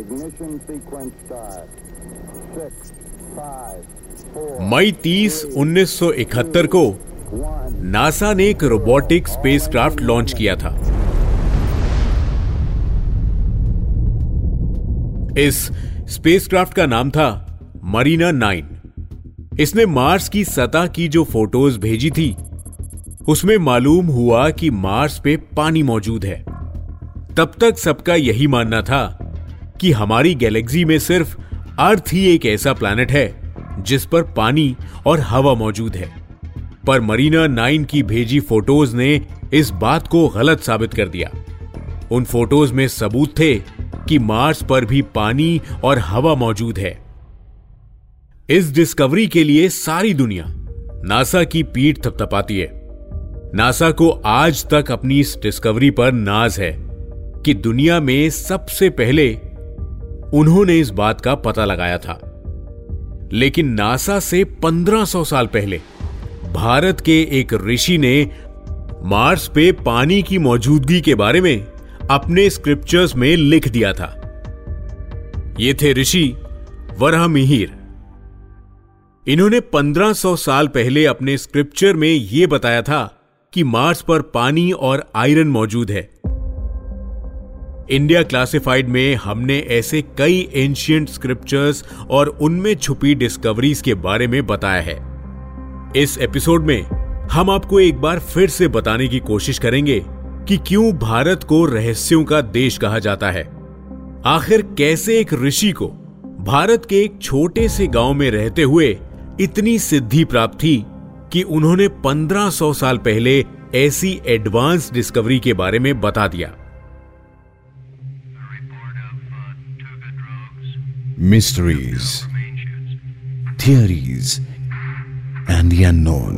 Ignition sequence start. Six, five, four, मई 30 1971 को NASA ने एक रोबोटिक स्पेसक्राफ्ट लॉन्च किया था। इस स्पेसक्राफ्ट का नाम था मरीना नाइन। इसने मार्स की सतह की जो फ़ोटोज़ भेजी थी उसमें मालूम हुआ कि मार्स पे पानी मौजूद है। तब तक सबका यही मानना था कि हमारी गैलेक्सी में सिर्फ़ अर्थ ही एक ऐसा प्लैनेट है, जिस पर पानी और हवा मौजूद है। पर मरीना नाइन की भेजी फ़ोटोज़ ने इस बात को गलत साबित कर दिया। उन फ़ोटोज़ में सबूत थे कि मार्स पर भी पानी और हवा मौजूद है। इस डिस्कवरी के लिए सारी दुनिया नासा की पीठ थपथपाती है। नासा को आज तक अपनी इस डिस्कवरी पर नाज है कि दुनिया में सबसे पहले उन्होंने इस बात का पता लगाया था। लेकिन नासा से 1500 साल पहले, भारत के एक ऋषि ने मार्स पे पानी की मौजूदगी के बारे में अपने स्क्रिप्चर्स में लिख दिया था। ये थे ऋषि वरह मिहिर इन्होंने 1500 साल पहले अपने स्क्रिप्चर में यह बताया था कि मार्स पर पानी और आयरन मौजूद है। इंडिया क्लासिफाइड में हमने ऐसे कई एंशियंट स्क्रिप्चर्स और उनमें छुपी डिस्कवरीज के बारे में बताया है। इस एपिसोड में हम आपको एक बार फिर से बताने की कोशिश करेंगे कि क्यों भारत को रहस्यों का देश कहा जाता है। आखिर कैसे एक ऋषि को भारत के एक छोटे से गाँव में रहते हुए इतनी सिद्धि प्राप्त थी कि उन्होंने 1500 साल पहले ऐसी एडवांस डिस्कवरी के बारे में बता दिया। Mysteries, theories, and the unknown.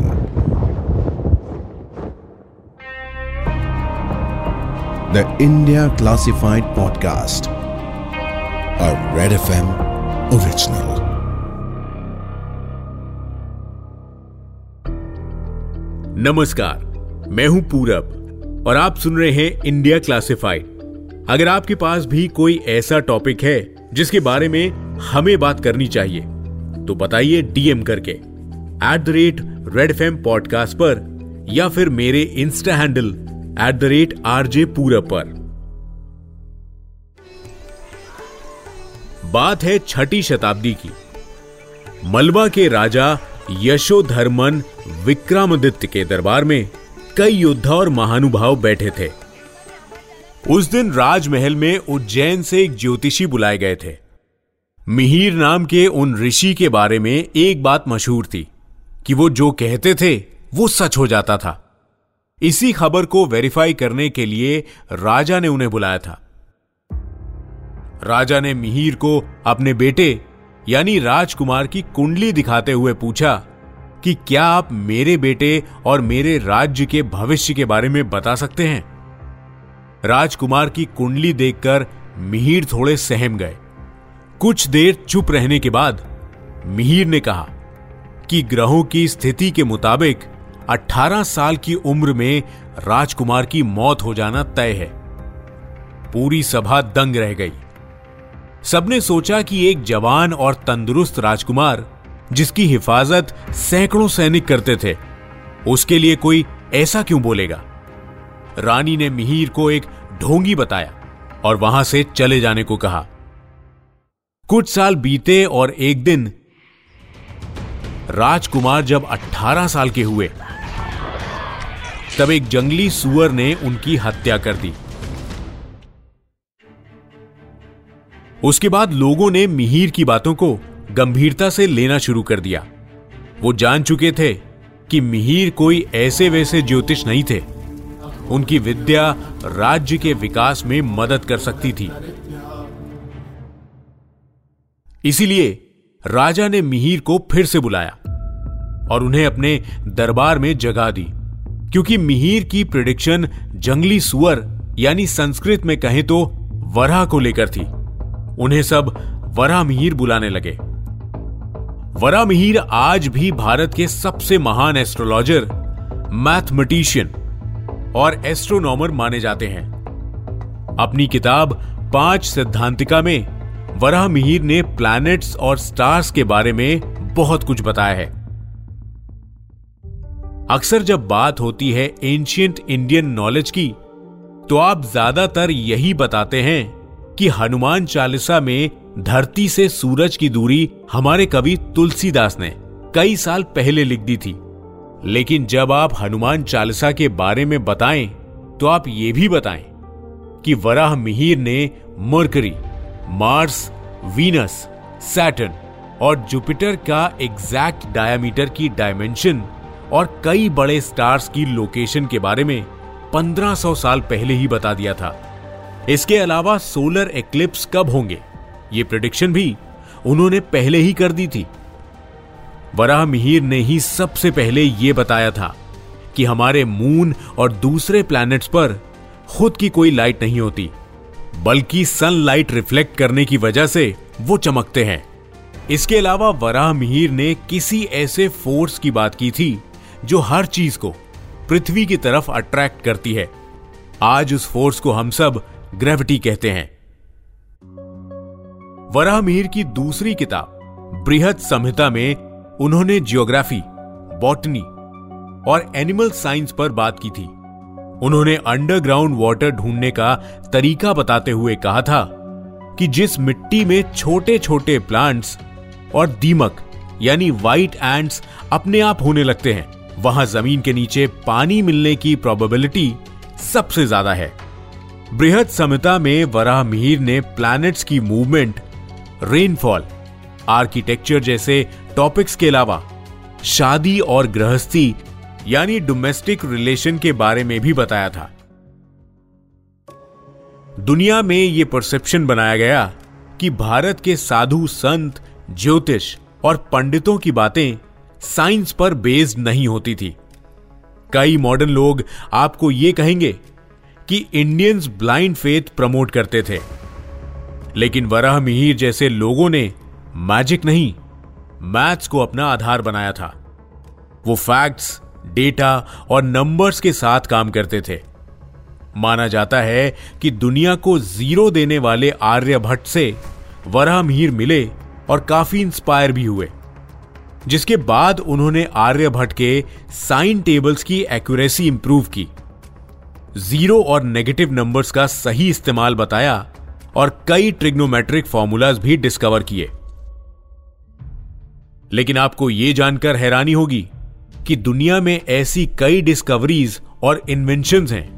The India Classified Podcast, a Red FM original. नमस्कार मैं हूँ पूरब और आप सुन रहे हैं इंडिया क्लासिफाइड अगर आपके पास भी कोई ऐसा टॉपिक है जिसके बारे में हमें बात करनी चाहिए। तो बताइए डीएम करके at the rate red M podcast पर, या फिर मेरे insta handle at the rate RJ Purab पर। बात है छठी शताब्दी की। मलबा के राजा यशोधर्मन विक्रमादित्य के दरबार में कई योद्धा और महानुभाव बैठे थे। उस दिन राजमहल में उज्जैन से एक ज्योतिषी बुलाए गए थे। मिहिर नाम के उन ऋषि के बारे में एक बात मशहूर थी कि वो जो कहते थे, वो सच हो जाता था। इसी खबर को वेरीफाई करने के लिए राजा ने उन्हें बुलाया था। राजा ने मिहिर को अपने बेटे, यानी राजकुमार की कुंडली दिखाते हुए पूछा कि क्या आप मेरे बेटे और मेरे राज्य के भविष्य के बारे में बता सकते हैं? राजकुमार की कुंडली देखकर मिहिर थोड़े सहम गए। कुछ देर चुप रहने के बाद मिहिर ने कहा कि ग्रहों की स्थिति के मुताबिक 18 साल की उम्र में राजकुमार की मौत हो जाना तय है। पूरी सभा दंग रह गई। सबने सोचा कि एक जवान और तंदुरुस्त राजकुमार, जिसकी हिफाजत सैकड़ों सैनिक करते थे, उसके लिए कोई ऐसा क्यों बोलेगा? रानी ने मिहिर को एक ढोंगी बताया और वहाँ से चले जाने को कहा। कुछ साल बीते और एक दिन राजकुमार जब 18 साल के हुए, तब एक जंगली सुअर ने उनकी हत्या कर दी। उसके बाद लोगों ने मिहिर की बातों को गंभीरता से लेना शुरू कर दिया। वो जान चुके थे कि मिहिर कोई ऐसे वैसे ज्योतिष नहीं थे। उनकी विद्या राज्य के विकास में मदद कर सकती थी। इसीलिए राजा ने मिहिर को फिर से बुलाया और उन्हें अपने दरबार में जगा दी, क्योंकि मिहिर की प्रिडिक्शन जंगली सुअर, यानी संस्कृत में कहें तो वरा को लेकर थी। उन्हें सब वरा मिहिर बुलाने लगे। वरा मिहिर आज भी भारत के सबसे महान एस्ट्रोलॉजर मैथमेटिशियन और एस्ट्रोनॉमर माने जाते हैं। अपनी किताब पाँच सिद्धांतिका में वराह मिहिर ने प्लैनेट्स और स्टार्स के बारे में बहुत कुछ बताया है। अक्सर जब बात होती है एंशियंट इंडियन नॉलेज की तो आप ज़्यादातर यही बताते हैं कि हनुमान चालीसा में धरती से सूरज की दूरी हमारे कवि तुलसीदास ने कई साल पहले लिख दी थी। लेकिन जब आप हनुमान चालीसा के बारे में बताएँ तो आप ये भी बताएँ कि वराह मिहिर ने मर्करी, मार्स, वीनस, सैटर्न और जुपिटर का एग्जैक्ट डायमीटर की डायमेंशन और कई बड़े स्टार्स की लोकेशन के बारे में 1500 साल पहले ही बता दिया था। इसके अलावा सोलर एक्लिप्स कब होंगे, ये प्रिडिक्शन भी उन्होंने पहले ही कर दी थी। वराह मिहिर ने ही सबसे पहले यह बताया था कि हमारे मून और दूसरे प्लैनेट्स पर खुद की कोई लाइट नहीं होती, बल्कि सनलाइट रिफ्लेक्ट करने की वजह से वो चमकते हैं। इसके अलावा वराह मिहिर ने किसी ऐसे फोर्स की बात की थी जो हर चीज़ को, पृथ्वी की तरफ़ अट्रैक्ट करती है। आज उस फोर्स को हम सब ग्रेविटी कहते हैं। वराह मिहिर की दूसरी किताब, बृहद संहिता में उन्होंने जियोग्राफी, बॉटनी और एनिमल साइंस पर बात की थी। उन्होंने अंडरग्राउंड वाटर ढूँढने का तरीका बताते हुए कहा था कि जिस मिट्टी में छोटे छोटे प्लांट्स और दीमक, यानी व्हाइट एंड्स अपने आप होने लगते हैं, वहाँ ज़मीन के नीचे पानी मिलने की प्रोबेबिलिटी सबसे ज़्यादा है। बृहद समता में वराह मिहिर ने प्लैनेट्स की मूवमेंट रेनफॉल आर्किटेक्चर जैसे टॉपिक्स के अलावा, शादी और गृहस्थी, यानी डोमेस्टिक रिलेशन के बारे में भी बताया था। दुनिया में यह परसेप्शन बनाया गया कि भारत के साधु संत, ज्योतिष और पंडितों की बातें साइंस पर बेस्ड नहीं होती थी। कई मॉडर्न लोग आपको यह कहेंगे कि इंडियंस ब्लाइंड फेथ प्रमोट करते थे। लेकिन वराह मिहिर जैसे लोगों ने मैजिक नहीं मैथ्स को अपना आधार बनाया था। वो फैक्ट्स, डेटा और नंबर्स के साथ काम करते थे। माना जाता है कि दुनिया को ज़ीरो देने वाले आर्यभट्ट से वराह मिहिर मिले और काफ़ी इंस्पायर भी हुए, जिसके बाद उन्होंने आर्यभट्ट के साइन टेबल्स की एक्यूरेसी इंप्रूव की। ज़ीरो और नेगेटिव नंबर्स का सही इस्तेमाल बताया और कई ट्रिग्नोमेट्रिक फॉर्मूलाज भी डिस्कवर किए। लेकिन आपको यह जानकर हैरानी होगी कि दुनिया में ऐसी कई डिस्कवरीज और इन्वेंशन हैं,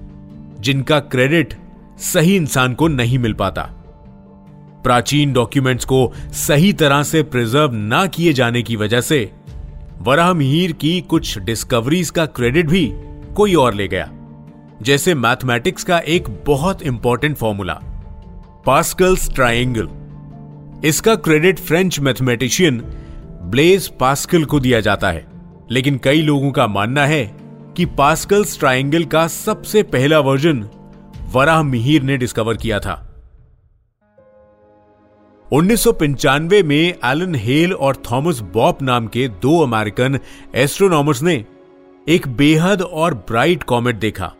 जिनका क्रेडिट सही इंसान को नहीं मिल पाता। प्राचीन डॉक्यूमेंट्स को सही तरह से प्रिजर्व ना किए जाने की वजह से वराह मिहिर की कुछ डिस्कवरीज का क्रेडिट भी कोई और ले गया। जैसे मैथमेटिक्स का एक बहुत इंपॉर्टेंट फॉर्मूला पास्कल्स ट्राइंगल इसका credit French mathematician Blaise Pascal को दिया जाता है। लेकिन कई लोगों का मानना है कि पास्कल्स ट्राइंगल का सबसे पहला वर्जन वराह मिहिर ने डिस्कवर किया था। उन्नीस सौ पंचानवे में एलन हेल और थॉमस बॉप नाम के दो अमेरिकन एस्ट्रोनॉमर्स ने एक बेहद और ब्राइट कॉमेट देखा,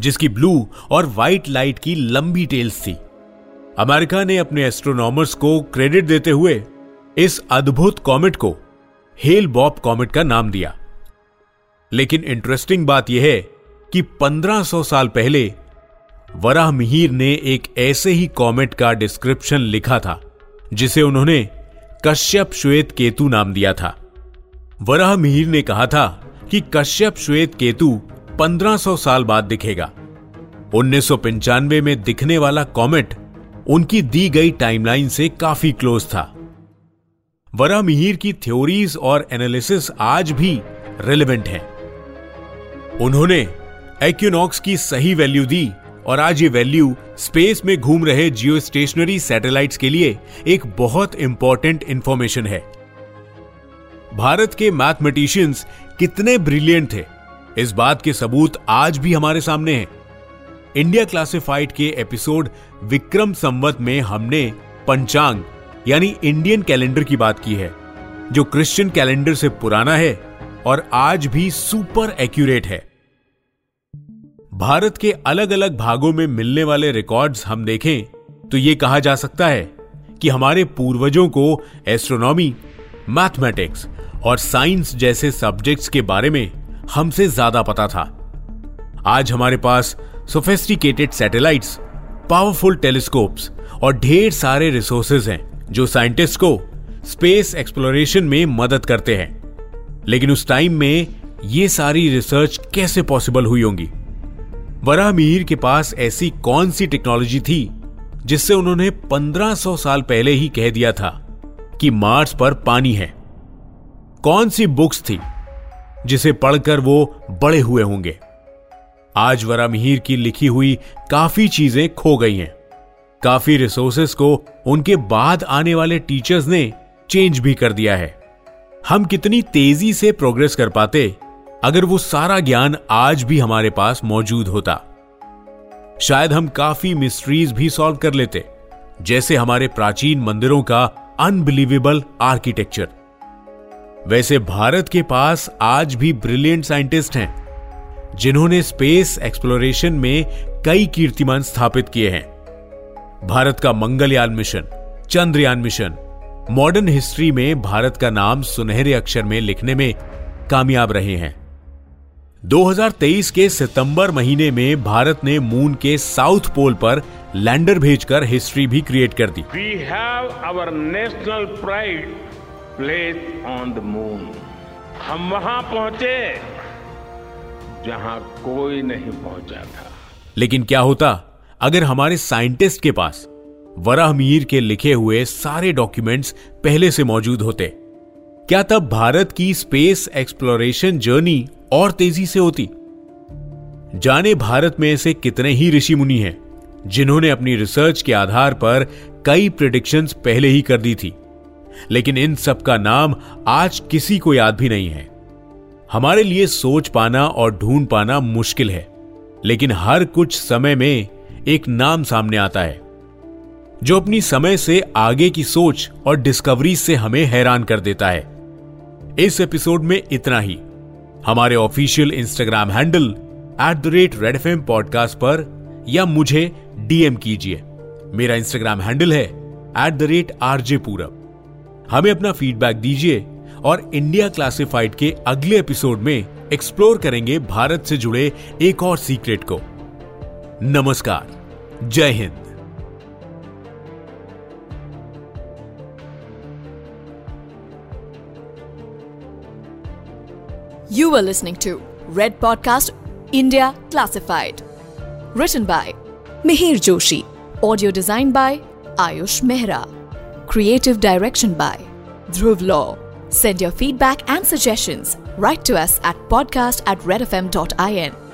जिसकी ब्लू और व्हाइट लाइट की लंबी टेल्स थी। अमेरिका ने अपने एस्ट्रोनॉमर्स को क्रेडिट देते हुए इस अद्भुत कॉमेट को हेल बॉप कॉमेट का नाम दिया। लेकिन इंटरेस्टिंग बात यह है कि 1500 साल पहले वराह मिहिर ने एक ऐसे ही कॉमेट का डिस्क्रिप्शन लिखा था, जिसे उन्होंने कश्यप श्वेत केतु नाम दिया था। वराह मिहिर ने कहा था कि कश्यप श्वेत केतु 1500 साल बाद दिखेगा। उन्नीस सौ पंचानवे में दिखने वाला कॉमेट उनकी दी गई टाइमलाइन से काफ़ी क्लोज था। वरा मिहिर की थ्योरीज और एनालिसिस आज भी रेलिवेंट हैं। उन्होंने एक्यूनॉक्स की सही वैल्यू दी और आज ये वैल्यू स्पेस में घूम रहे जियो स्टेशनरी सैटेलाइट्स के लिए एक बहुत इंपॉर्टेंट इंफॉर्मेशन है। भारत के मैथमेटिशियंस कितने ब्रिलियंट थे। इस बात के सबूत आज भी हमारे सामने हैं। इंडिया क्लासिफाइड के एपिसोड विक्रम संवत में हमने पंचांग यानी इंडियन कैलेंडर की बात की है, जो क्रिश्चियन कैलेंडर से पुराना है और आज भी सुपर एक्यूरेट है। भारत के अलग अलग भागों में मिलने वाले रिकॉर्ड्स हम देखें तो यह कहा जा सकता है कि हमारे पूर्वजों को एस्ट्रोनॉमी, मैथमेटिक्स और साइंस जैसे सब्जेक्ट्स के बारे में हमसे ज़्यादा पता था। आज हमारे पास सोफेस्टिकेटेड सैटेलाइट्स पावरफुल टेलीस्कोप्स और ढेर सारे रिसोर्सेज हैं। जो साइंटिस्ट को स्पेस एक्सप्लोरेशन में मदद करते हैं। लेकिन उस टाइम में ये सारी रिसर्च कैसे पॉसिबल हुई होंगी? वरामीर के पास ऐसी कौन सी टेक्नोलॉजी थी, जिससे उन्होंने 1500 साल पहले ही कह दिया था कि मार्स पर पानी है? कौन सी बुक्स थी, जिसे पढ़कर वो बड़े हुए होंगे? आज वरामिहिर की लिखी हुई काफ़ी चीज़ें खो गई हैं। काफ़ी रिसोर्सेस को उनके बाद आने वाले टीचर्स ने चेंज भी कर दिया है। हम कितनी तेज़ी से प्रोग्रेस कर पाते, अगर वो सारा ज्ञान आज भी हमारे पास मौजूद होता। शायद हम काफ़ी मिस्ट्रीज भी सॉल्व कर लेते, जैसे हमारे प्राचीन मंदिरों का अनबिलीवेबल आर्किटेक्चर वैसे भारत के पास आज भी ब्रिलियंट साइंटिस्ट हैं, जिन्होंने स्पेस एक्सप्लोरेशन में कई कीर्तिमान स्थापित किए हैं। भारत का Mangalyaan mission Chandrayaan mission. Modern history में भारत का नाम सुनहरे अक्षर में लिखने में कामयाब रहे हैं। 2023 के सितंबर महीने में भारत ने मून के साउथ पोल पर लैंडर भेजकर हिस्ट्री भी क्रिएट कर दी। We have our national pride place on the moon हम वहाँ पहुँचे जहाँ कोई नहीं पहुँचा था। लेकिन क्या होता? अगर हमारे साइंटिस्ट के पास वराहमीर के लिखे हुए सारे डॉक्यूमेंट्स पहले से मौजूद होते, क्या तब भारत की स्पेस एक्सप्लोरेशन जर्नी और तेज़ी से होती? जाने भारत में ऐसे कितने ही ऋषि मुनि हैं, जिन्होंने अपनी रिसर्च के आधार पर कई प्रिडिक्शंस पहले ही कर दी थी। लेकिन इन सब का नाम आज किसी को याद भी नहीं है। हमारे लिए सोच पाना और ढूंढ पाना मुश्किल है, लेकिन हर कुछ समय में एक नाम सामने आता है, जो अपनी समय से आगे की सोच और डिस्कवरी से हमें हैरान कर देता है। इस एपिसोड में इतना ही। हमारे official Instagram handle at the rate red F podcast पर, या मुझे डीएम कीजिए। मेरा इंस्टाग्राम हैंडल है at the rate RJ Purab हमें अपना फीडबैक दीजिए और इंडिया क्लासिफाइड के अगले एपिसोड में एक्सप्लोर करेंगे भारत से जुड़े एक और सीक्रेट को। नमस्कार। जय Hind You were listening to Red Podcast India Classified. Written by Mihir Joshi. Audio designed by Ayush Mehra. Creative direction by Dhruv Law. Send your feedback and suggestions. Write to us at podcast at redfm.in.